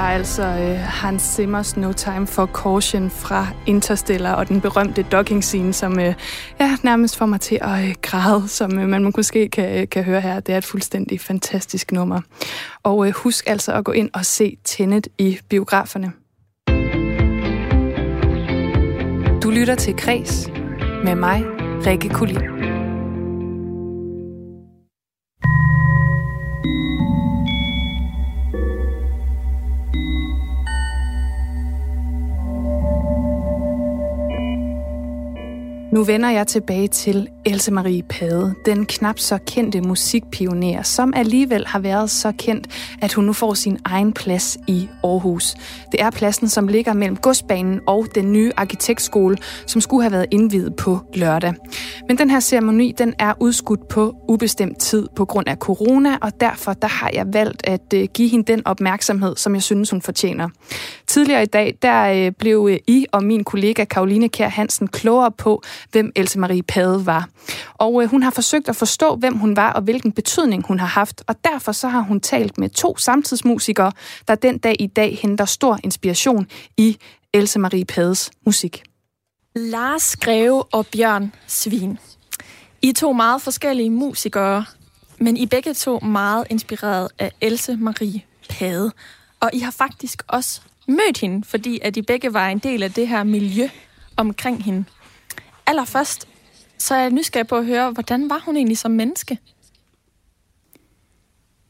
Var altså øh, Hans Zimmers No Time for Caution fra Interstellar og den berømte docking scene, som øh, ja, nærmest får mig til at øh, græde, som øh, man måske kan, øh, kan høre her. Det er et fuldstændig fantastisk nummer. Og øh, husk altså at gå ind og se Tenet i biograferne. Du lytter til Kres med mig, Rikke Kulin. Nu vender jeg tilbage til Else Marie Pade, den knap så kendte musikpioner, som alligevel har været så kendt, at hun nu får sin egen plads i Aarhus. Det er pladsen, som ligger mellem godsbanen og den nye arkitektskole, som skulle have været indvidet på lørdag. Men den her ceremoni, den er udskudt på ubestemt tid på grund af corona, og derfor der har jeg valgt at øh, give hende den opmærksomhed, som jeg synes, hun fortjener. Tidligere i dag, der øh, blev øh, I og min kollega Karoline Kær Hansen klogere på, hvem Else Marie Pade var. Og øh, hun har forsøgt at forstå, hvem hun var og hvilken betydning hun har haft. Og derfor så har hun talt med to samtidsmusikere, der den dag i dag henter stor inspiration i Else Marie Pades musik. Lars Greve og Bjørn Svin. I er to meget forskellige musikere, men I begge to meget inspireret af Else Marie Pade. Og I har faktisk også mødt hende, fordi at I begge var en del af det her miljø omkring hende allerførst, så er jeg nysgerrig på at høre, hvordan var hun egentlig som menneske?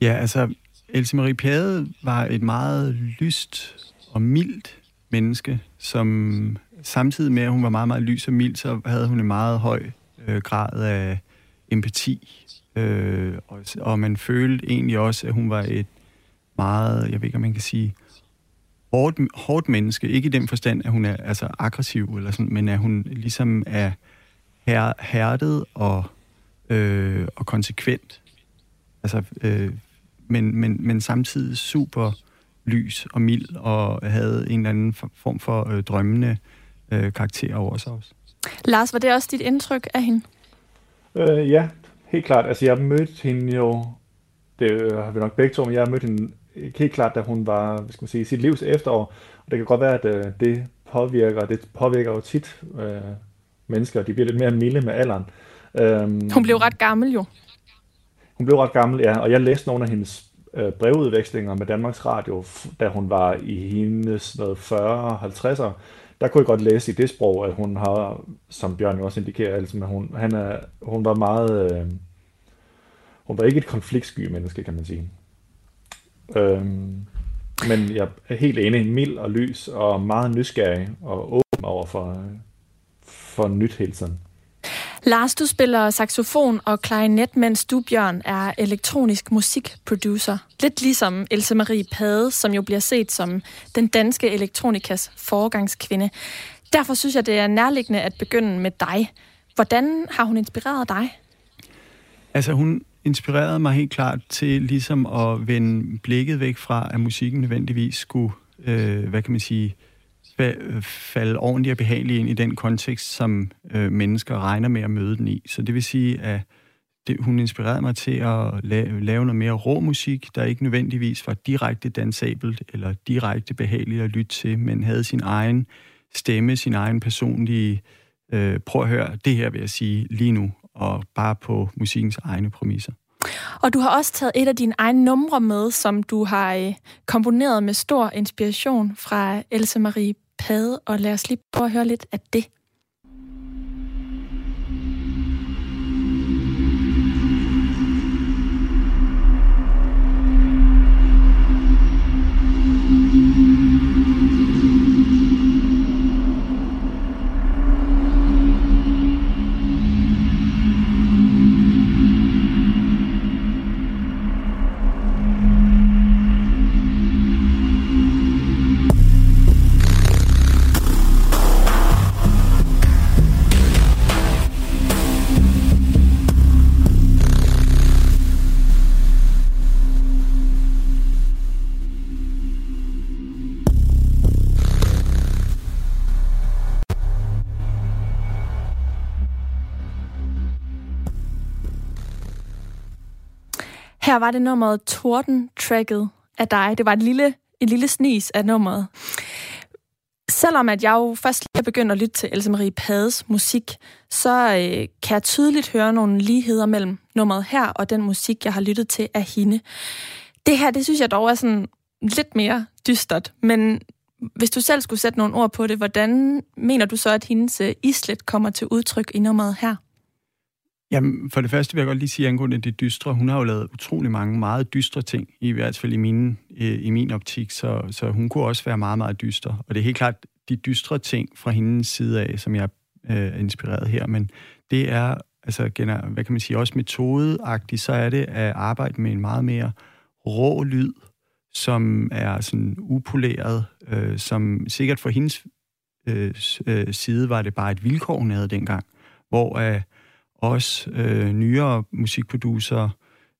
Ja, altså, Else Marie Pade var et meget lyst og mildt menneske, som samtidig med, at hun var meget, meget lys og mild, så havde hun en meget høj øh, grad af empati. Øh, og, og man følte egentlig også, at hun var et meget, jeg ved ikke, om man kan sige, hårdt, hårdt menneske. Ikke i den forstand, at hun er altså, aggressiv, eller sådan, men at hun ligesom er her, hærdet og, øh, og konsekvent. Altså, øh, men, men, men samtidig super lys og mild, og havde en eller anden form for øh, drømmende øh, karakter over sig også. Lars, var det også dit indtryk af hende? Øh, ja, helt klart. Altså, jeg mødte hende jo, det har vi nok begge to, men jeg mødte hende helt klart, da hun var, hvad skal man sige, sit livs efterår. Og det kan godt være, at øh, det påvirker, det påvirker jo tit øh, mennesker, de bliver lidt mere milde med alderen. Øhm, hun blev ret gammel jo. Hun blev ret gammel, ja, og jeg læste nogle af hendes øh, brevudvekslinger med Danmarks Radio, da hun var i hendes 40-50'er. Der kunne jeg godt læse i det sprog, at hun har, som Bjørn jo også indikerer, altså, at hun, han er, hun var meget... Øh, hun var ikke et konfliktsky menneske, kan man sige. Øhm, men jeg er helt enig, mild og lys og meget nysgerrig og åben over for, for nyt hele tiden. Lars, du spiller saxofon og klarinet, mens du, Bjørn, er elektronisk musikproducer. Lidt ligesom Else Marie Pade, som jo bliver set som den danske elektronikas foregangskvinde. Derfor synes jeg, det er nærliggende at begynde med dig. Hvordan har hun inspireret dig? Altså, hun inspirerede mig helt klart til ligesom at vende blikket væk fra, at musikken nødvendigvis skulle, øh, hvad kan man sige, falde ordentligt og behageligt ind i den kontekst, som øh, mennesker regner med at møde den i. Så det vil sige, at det, hun inspirerede mig til at lave, lave noget mere rå musik, der ikke nødvendigvis var direkte dansabelt eller direkte behageligt at lytte til, men havde sin egen stemme, sin egen personlige øh, prøv at høre, det her vil jeg sige lige nu, og bare på musikkens egne præmisser. Og du har også taget et af dine egne numre med, som du har øh, komponeret med stor inspiration fra Else Marie Pade, og lad os lige prøve at høre lidt af det. Her var det nummeret Torden-tracket af dig. Det var et lille en lille snis af nummeret. Selvom at jeg jo først lige begyndt at lytte til Else Marie Pades musik, så øh, kan jeg tydeligt høre nogle ligheder mellem nummeret her og den musik, jeg har lyttet til af hende. Det her, det synes jeg dog er sådan lidt mere dystert, men hvis du selv skulle sætte nogle ord på det, hvordan mener du så, at hendes øh, islet kommer til udtryk i nummeret her? Jamen, for det første vil jeg godt lige sige angående det dystre. Hun har jo lavet utrolig mange meget dystre ting, i hvert fald i min, øh, i min optik, så, så hun kunne også være meget, meget dyster. Og det er helt klart de dystre ting fra hendes side af, som jeg øh, er inspireret her, men det er, altså, hvad kan man sige, også metodeagtigt, så er det at arbejde med en meget mere rå lyd, som er sådan upoleret, øh, som sikkert for hendes øh, øh, side var det bare et vilkår, hun havde dengang, hvor øh, os øh, nyere musikproducere,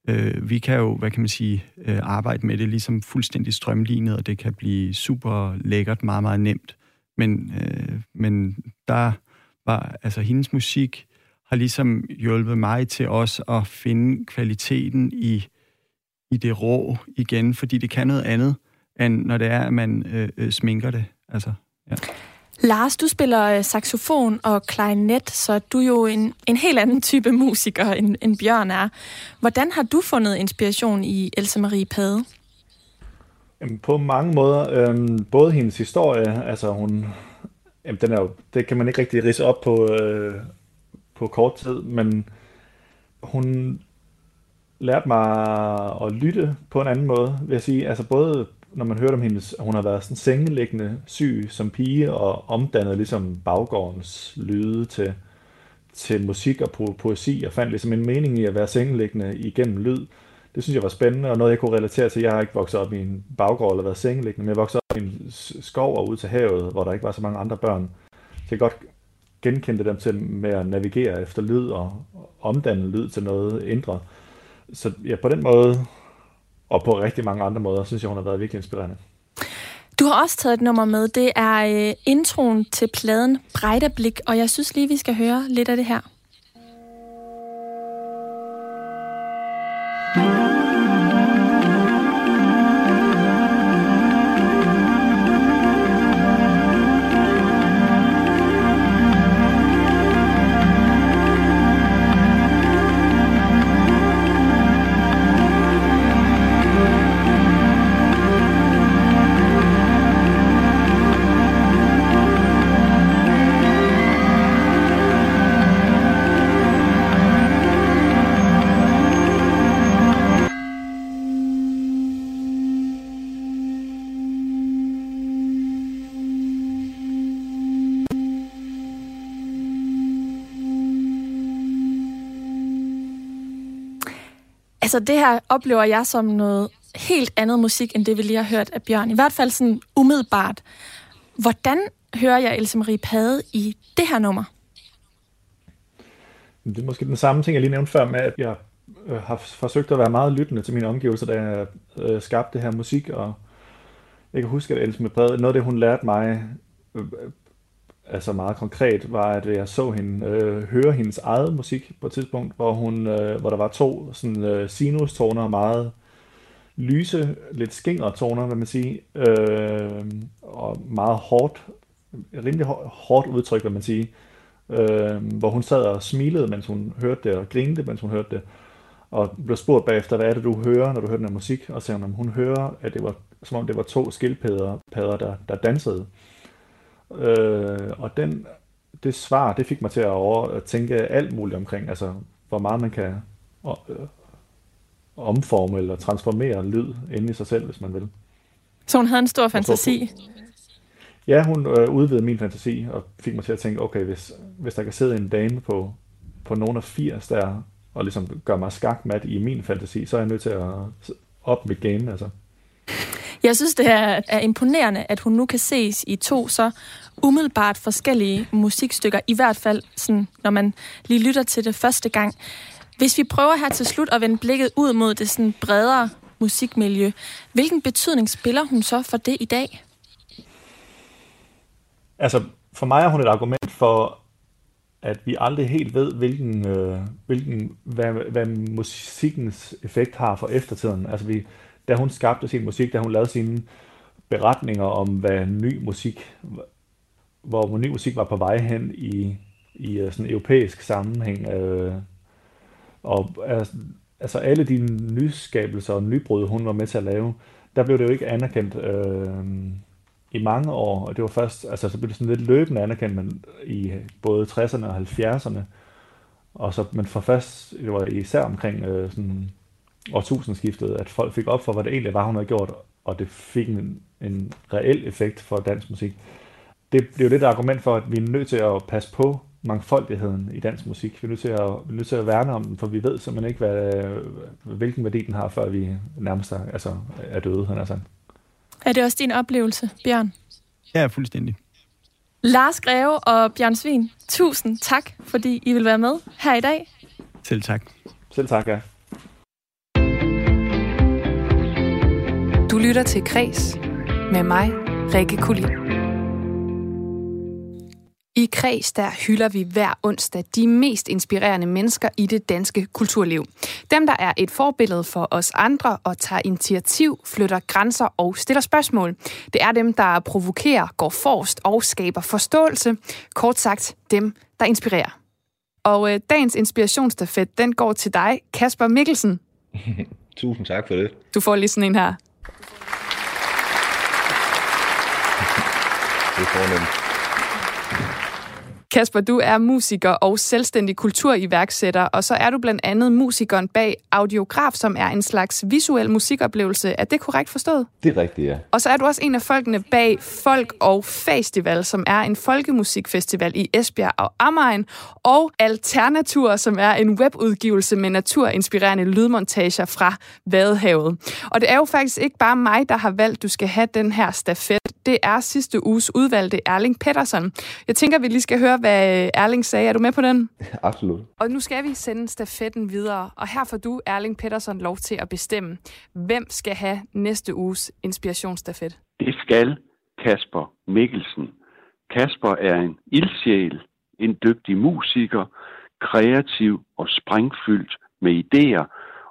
øh, vi kan jo, hvad kan man sige, øh, arbejde med det ligesom fuldstændig strømlignet, og det kan blive super lækkert, meget, meget nemt. Men, øh, men der var, altså hendes musik har ligesom hjulpet mig til også at finde kvaliteten i i det rå igen, fordi det kan noget andet, end når det er, at man øh, øh, sminker det. Altså, ja. Lars, du spiller øh, saxofon og klarinet, så du er jo en, en helt anden type musiker, end, end Bjørn er. Hvordan har du fundet inspiration i Else Marie Pade? På mange måder. Øhm, både hendes historie, altså hun... Jamen, den er jo, det kan man ikke rigtig rise op på, øh, på kort tid, men hun lært mig at lytte på en anden måde, vil jeg sige. Altså både når man hørte om hendes, hun har været sådan sengeliggende syg som pige og omdannet ligesom baggårdens lyde til, til musik og po- poesi og fandt ligesom en mening i at være sengeliggende igennem lyd. Det synes jeg var spændende og noget, jeg kunne relatere til. Jeg har ikke vokset op i en baggård eller været sengeliggende, men jeg voksede op i en skov og ud til havet, hvor der ikke var så mange andre børn. Så jeg godt genkendte dem til med at navigere efter lyd og omdanne lyd til noget indre så ja, på den måde, og på rigtig mange andre måder, synes jeg, hun har været virkelig inspirerende. Du har også taget et nummer med. Det er øh, introen til pladen Brejderblik, og jeg synes lige, vi skal høre lidt af det her. Altså det her oplever jeg som noget helt andet musik, end det vi lige har hørt af Bjørn. I hvert fald sådan umiddelbart. Hvordan hører jeg Else Marie Pade i det her nummer? Det er måske den samme ting, jeg lige nævnte før med, at jeg øh, har forsøgt at være meget lyttende til mine omgivelser, da jeg øh, skabte det her musik, og jeg kan huske, at Else Marie Pade, noget af det, hun lærte mig øh, altså meget konkret, var, at jeg så hende øh, høre hendes eget musik på et tidspunkt, hvor, hun, øh, hvor der var to sådan, øh, sinustoner, meget lyse, lidt skingre toner, vil man sige, øh, og meget hårdt, rimelig hårdt udtryk, vil man sige, øh, hvor hun sad og smilede, mens hun hørte det, og grinede, mens hun hørte det, og blev spurgt bagefter, hvad er det, du hører, når du hører den her musik, og sagde hun, hun hører, at det var, som om det var to skildpadder, der, der dansede. Øh, og den, det svar, det fik mig til at, over, at tænke alt muligt omkring, altså hvor meget man kan øh, omforme eller transformere lyd inde i sig selv, hvis man vil. Så hun havde en stor fantasi? Ja, hun øh, udvidede min fantasi og fik mig til at tænke, okay, hvis, hvis der kan sidde en dame på, på nogen af 80 der, og ligesom gøre mig skakmat i min fantasi, så er jeg nødt til at op mit game, altså. Jeg synes, det er, er imponerende, at hun nu kan ses i to så umiddelbart forskellige musikstykker, i hvert fald sådan, når man lige lytter til det første gang. Hvis vi prøver her til slut at vende blikket ud mod det sådan bredere musikmiljø, hvilken betydning spiller hun så for det i dag? Altså, for mig er hun et argument for, at vi aldrig helt ved, hvilken, øh, hvilken hvad, hvad musikkens effekt har for eftertiden. Altså, vi, da hun skabte sin musik, da hun lavede sine beretninger om, hvad ny musik, hvor ny musik var på vej hen i, i øh, sådan europæisk sammenhæng. Øh, og altså, altså alle de nyskabelser og nybrud, hun var med til at lave, der blev det jo ikke anerkendt øh, i mange år, og det var først, altså så blev det sådan lidt løbende anerkendt men i både 60'erne og 70'erne, og så, men for først, det var især omkring øh, sådan årtusindskiftet, at folk fik op for, hvad det egentlig var, hun havde gjort, og det fik en, en reel effekt for dansk musik. Det, det er jo lidt et argument for, at vi er nødt til at passe på mangfoldigheden i dansk musik. Vi er nødt til at, vi er nødt til at værne om den, for vi ved simpelthen ikke, hvad, hvilken værdi den har, før vi nærmest er, altså, er døde. Han er, sådan. er det også din oplevelse, Bjørn? Ja, fuldstændig. Lars Greve og Bjørn Svin, tusind tak, fordi I vil være med her i dag. Selv tak. Selv tak, ja. Lytter til Kres med mig, Rikke Kulin. I Kreds der hylder vi hver onsdag de mest inspirerende mennesker i det danske kulturliv. Dem, der er et forbillede for os andre og tager initiativ, flytter grænser og stiller spørgsmål. Det er dem, der provokerer, går forrest og skaber forståelse. Kort sagt, dem, der inspirerer. Og øh, dagens inspirationsstafet, den går til dig, Kasper Mikkelsen. Tusind tak for det. Du får lige sådan en her. Det er fornemt. Kasper, du er musiker og selvstændig kulturiværksætter, og så er du blandt andet musikeren bag Audiograf, som er en slags visuel musikoplevelse. Er det korrekt forstået? Det er rigtigt, ja. Og så er du også en af folkene bag Folk og Festival, som er en folkemusikfestival i Esbjerg og Amagen, og Alternatur, som er en webudgivelse med naturinspirerende lydmontager fra Vadehavet. Og det er jo faktisk ikke bare mig, der har valgt, at du skal have den her stafet. Det er sidste uges udvalgte Erling Pettersson. Jeg tænker, vi lige skal høre, hvad Erling sagde. Er du med på den? Absolut. Og nu skal vi sende stafetten videre, og her får du, Erling Pettersson, lov til at bestemme, hvem skal have næste uges inspirationsstafet. Det skal Kasper Mikkelsen. Kasper er en ildsjæl, en dygtig musiker, kreativ og sprængfyldt med idéer,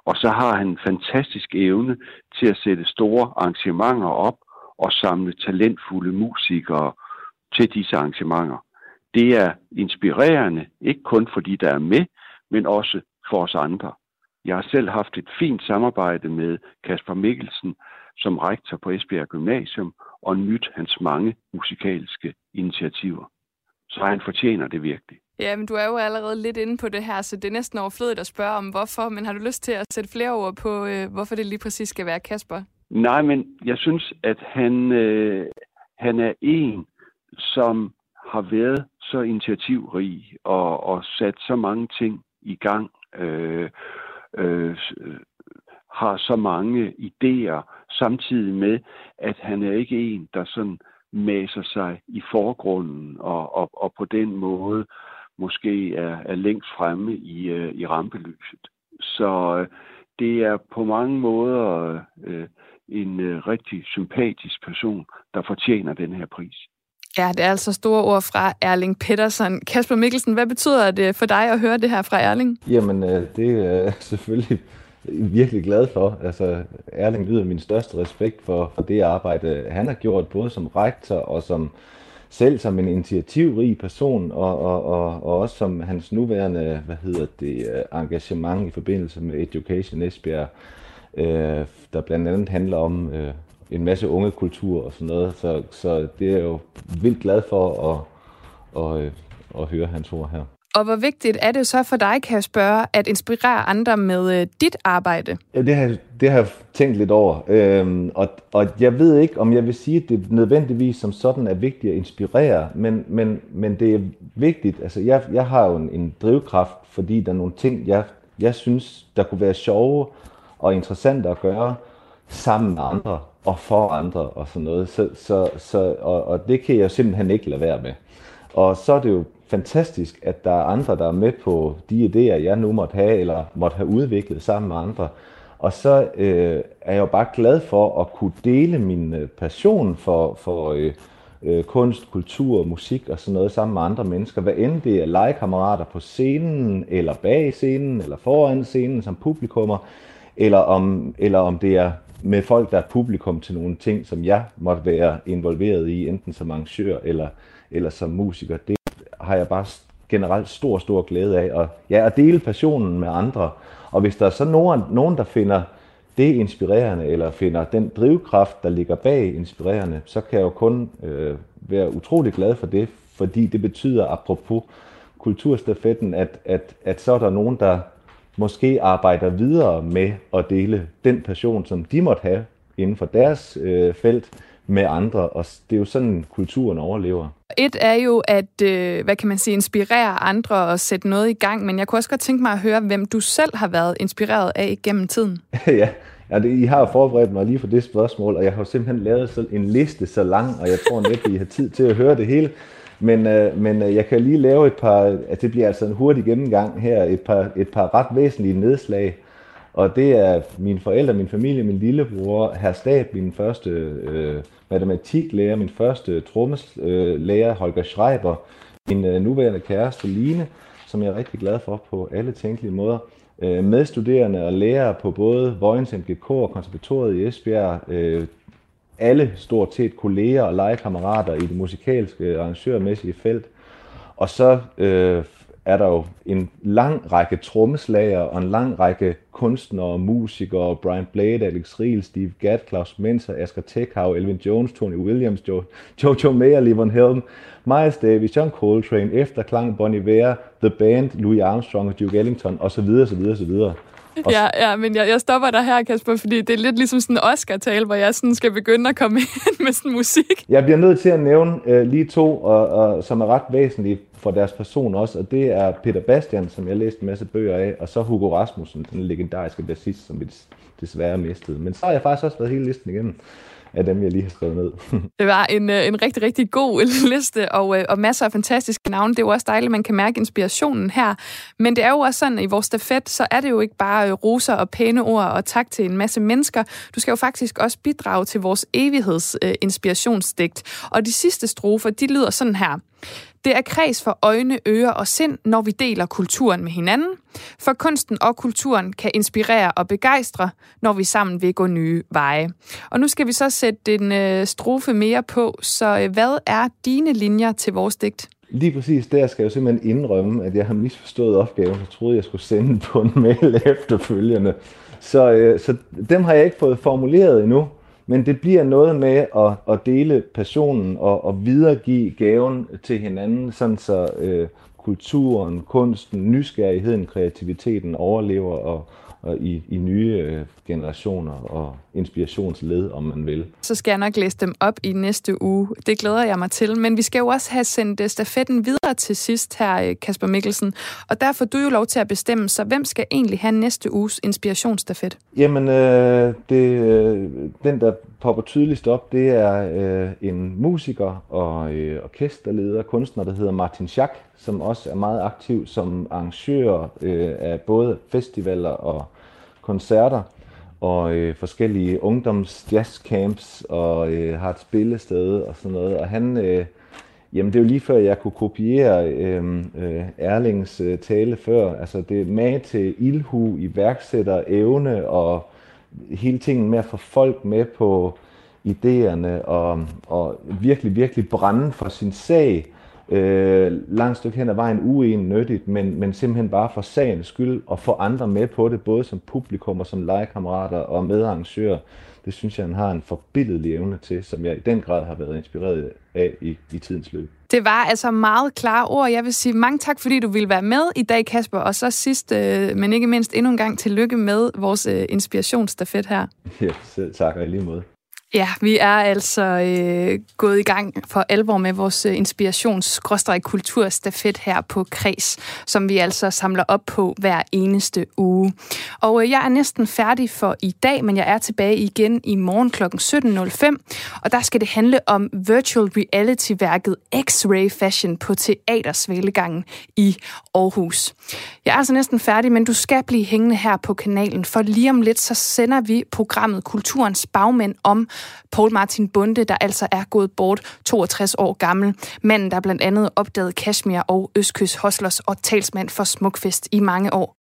og så har han en fantastisk evne til at sætte store arrangementer op og samle talentfulde musikere til disse arrangementer det er inspirerende, ikke kun fordi der er med, men også for os andre. Jeg har selv haft et fint samarbejde med Kasper Mikkelsen som rektor på Esbjerg Gymnasium og nyt hans mange musikalske initiativer. Så han fortjener det virkelig. Ja, men du er jo allerede lidt inde på det her, så det er næsten overflødigt at spørge om hvorfor, men har du lyst til at sætte flere ord på, øh, hvorfor det lige præcis skal være Kasper? Nej, men jeg synes, at han, øh, han er en, som har været så initiativrig og, og sat så mange ting i gang, øh, øh, øh, har så mange idéer, samtidig med, at han er ikke en, der sådan maser sig i forgrunden og, og, og på den måde måske er, er længst fremme i, øh, i rampelyset. Så øh, det er på mange måder øh, en øh, rigtig sympatisk person, der fortjener den her pris. Ja, det er altså store ord fra Erling Pedersen. Kasper Mikkelsen, hvad betyder det for dig at høre det her fra Erling? Jamen, øh, det er jeg selvfølgelig virkelig glad for. Altså, Erling lyder min største respekt for, for det arbejde, han har gjort, både som rektor og som selv som en initiativrig person, og, og, og, og også som hans nuværende hvad hedder det, øh, engagement i forbindelse med Education Esbjerg, øh, der blandt andet handler om øh, en masse unge kultur og sådan noget. Så, så det er jeg jo vildt glad for at, at, at, at høre hans ord her. Og hvor vigtigt er det så for dig, kan jeg spørge, at inspirere andre med øh, dit arbejde? Ja, det har, det har jeg tænkt lidt over. Øhm, og, og jeg ved ikke, om jeg vil sige, at det nødvendigvis som sådan er vigtigt at inspirere, men, men, men det er vigtigt. Altså, jeg, jeg har jo en, en drivkraft, fordi der er nogle ting, jeg, jeg synes, der kunne være sjove og interessante at gøre sammen med andre og for andre og sådan noget. Så, så, så, og, og det kan jeg simpelthen ikke lade være med. Og så er det jo fantastisk, at der er andre, der er med på de idéer, jeg nu måtte have, eller måtte have udviklet sammen med andre. Og så øh, er jeg jo bare glad for at kunne dele min øh, passion for, for øh, øh, kunst, kultur, musik og sådan noget sammen med andre mennesker. Hvad end det er legekammerater på scenen, eller bag scenen, eller foran scenen som publikummer, eller om, eller om det er med folk, der er publikum til nogle ting, som jeg måtte være involveret i, enten som arrangør eller, eller som musiker. Det har jeg bare generelt stor, stor glæde af. Og, ja, at dele passionen med andre. Og hvis der er så nogen, nogen der finder det inspirerende, eller finder den drivkraft, der ligger bag inspirerende, så kan jeg jo kun øh, være utrolig glad for det, fordi det betyder, apropos kulturstafetten, at, at, at så er der nogen, der måske arbejder videre med at dele den passion, som de måtte have inden for deres øh, felt med andre, og det er jo sådan, kulturen overlever. Et er jo at, øh, hvad kan man sige, inspirere andre og sætte noget i gang, men jeg kunne også godt tænke mig at høre, hvem du selv har været inspireret af gennem tiden. ja, ja det, I har forberedt mig lige for det spørgsmål, og jeg har simpelthen lavet en liste så lang, og jeg tror næppe, I har tid til at høre det hele. Men, øh, men øh, jeg kan lige lave et par, at det bliver altså en hurtig gennemgang her, et par, et par ret væsentlige nedslag. Og det er mine forældre, min familie, min lillebror, herr Stab, min første øh, matematiklærer, min første trommeslærer, Holger Schreiber, min øh, nuværende kæreste, Line, som jeg er rigtig glad for på alle tænkelige måder. Øh, medstuderende og lærere på både Vojens MGK og konservatoriet i Esbjerg, øh, alle stort set kolleger og legekammerater i det musikalske arrangørmæssige felt. Og så øh, er der jo en lang række trommeslager og en lang række kunstnere, musikere, Brian Blade, Alex Riel, Steve Gadd, Klaus Menser, Asger Tekau, Elvin Jones, Tony Williams, Joe, Jojo Mayer, Livon Helm, Miles Davis, John Coltrane, Efterklang, Bonnie Iver, The Band, Louis Armstrong og Duke Ellington osv. osv., osv. Ja, ja, men jeg, jeg stopper dig her, Kasper, fordi det er lidt ligesom sådan en Oscar-tale, hvor jeg sådan skal begynde at komme ind med sådan musik. Jeg bliver nødt til at nævne uh, lige to, og, og, som er ret væsentlige for deres person også, og det er Peter Bastian, som jeg læste en masse bøger af, og så Hugo Rasmussen, den legendariske bassist, som vi desværre mistede. Men så har jeg faktisk også været hele listen igennem af dem, jeg lige har skrevet ned. det var en, øh, en rigtig, rigtig god liste, og, øh, og masser af fantastiske navne. Det er jo også dejligt, at man kan mærke inspirationen her. Men det er jo også sådan, at i vores stafet, så er det jo ikke bare øh, roser og pæne ord og tak til en masse mennesker. Du skal jo faktisk også bidrage til vores evighedsinspirationsdigt. Og de sidste strofer, de lyder sådan her. Det er kreds for øjne, ører og sind, når vi deler kulturen med hinanden. For kunsten og kulturen kan inspirere og begejstre, når vi sammen vil gå nye veje. Og nu skal vi så sætte en øh, strofe mere på, så øh, hvad er dine linjer til vores digt? Lige præcis der skal jeg jo simpelthen indrømme, at jeg har misforstået opgaven. Jeg troede, jeg skulle sende på en mail efterfølgende. Så, øh, så dem har jeg ikke fået formuleret endnu. Men det bliver noget med at, at dele passionen og at videregive gaven til hinanden, sådan så øh, kulturen, kunsten, nysgerrigheden, kreativiteten overlever og, og i, i nye øh, generationer og inspirationsled, om man vil. Så skal jeg nok læse dem op i næste uge. Det glæder jeg mig til. Men vi skal jo også have sendt øh, stafetten videre til sidst her, øh, Kasper Mikkelsen. Og der får du jo lov til at bestemme, så hvem skal egentlig have næste uges inspirationsstafet? Jamen, øh, det, øh, den, der popper tydeligst op, det er øh, en musiker og øh, orkesterleder, kunstner, der hedder Martin Schack, som også er meget aktiv som arrangør øh, af både festivaler og koncerter og øh, forskellige ungdoms jazzcamps og øh, har et spillested og sådan noget. Og han, øh, jamen det er jo lige før jeg kunne kopiere øh, øh, Erlings øh, tale før. Altså det er med til ildhu, iværksætter, evne og hele tingen med at få folk med på idéerne og, og virkelig, virkelig brænde for sin sag øh, langt stykke hen ad vejen uen nyttigt, men, men simpelthen bare for sagens skyld og få andre med på det, både som publikum og som legekammerater og medarrangører. Det synes jeg, han har en forbindelig evne til, som jeg i den grad har været inspireret af i, i tidens løb. Det var altså meget klare ord. Jeg vil sige mange tak, fordi du ville være med i dag, Kasper. Og så sidst, øh, men ikke mindst endnu en gang tillykke med vores øh, inspirationsstafet her. Ja, selv tak og i lige måde. Ja, vi er altså øh, gået i gang for alvor med vores øh, inspirations-kulturstafet her på Kreds, som vi altså samler op på hver eneste uge. Og øh, jeg er næsten færdig for i dag, men jeg er tilbage igen i morgen kl. 17.05, og der skal det handle om virtual reality-værket X-Ray Fashion på Teatersvælegangen i Aarhus. Jeg er altså næsten færdig, men du skal blive hængende her på kanalen, for lige om lidt så sender vi programmet Kulturens Bagmænd om Paul Martin Bunde, der altså er gået bort 62 år gammel. Manden, der blandt andet opdagede Kashmir og Østkyst Hoslers og talsmand for Smukfest i mange år.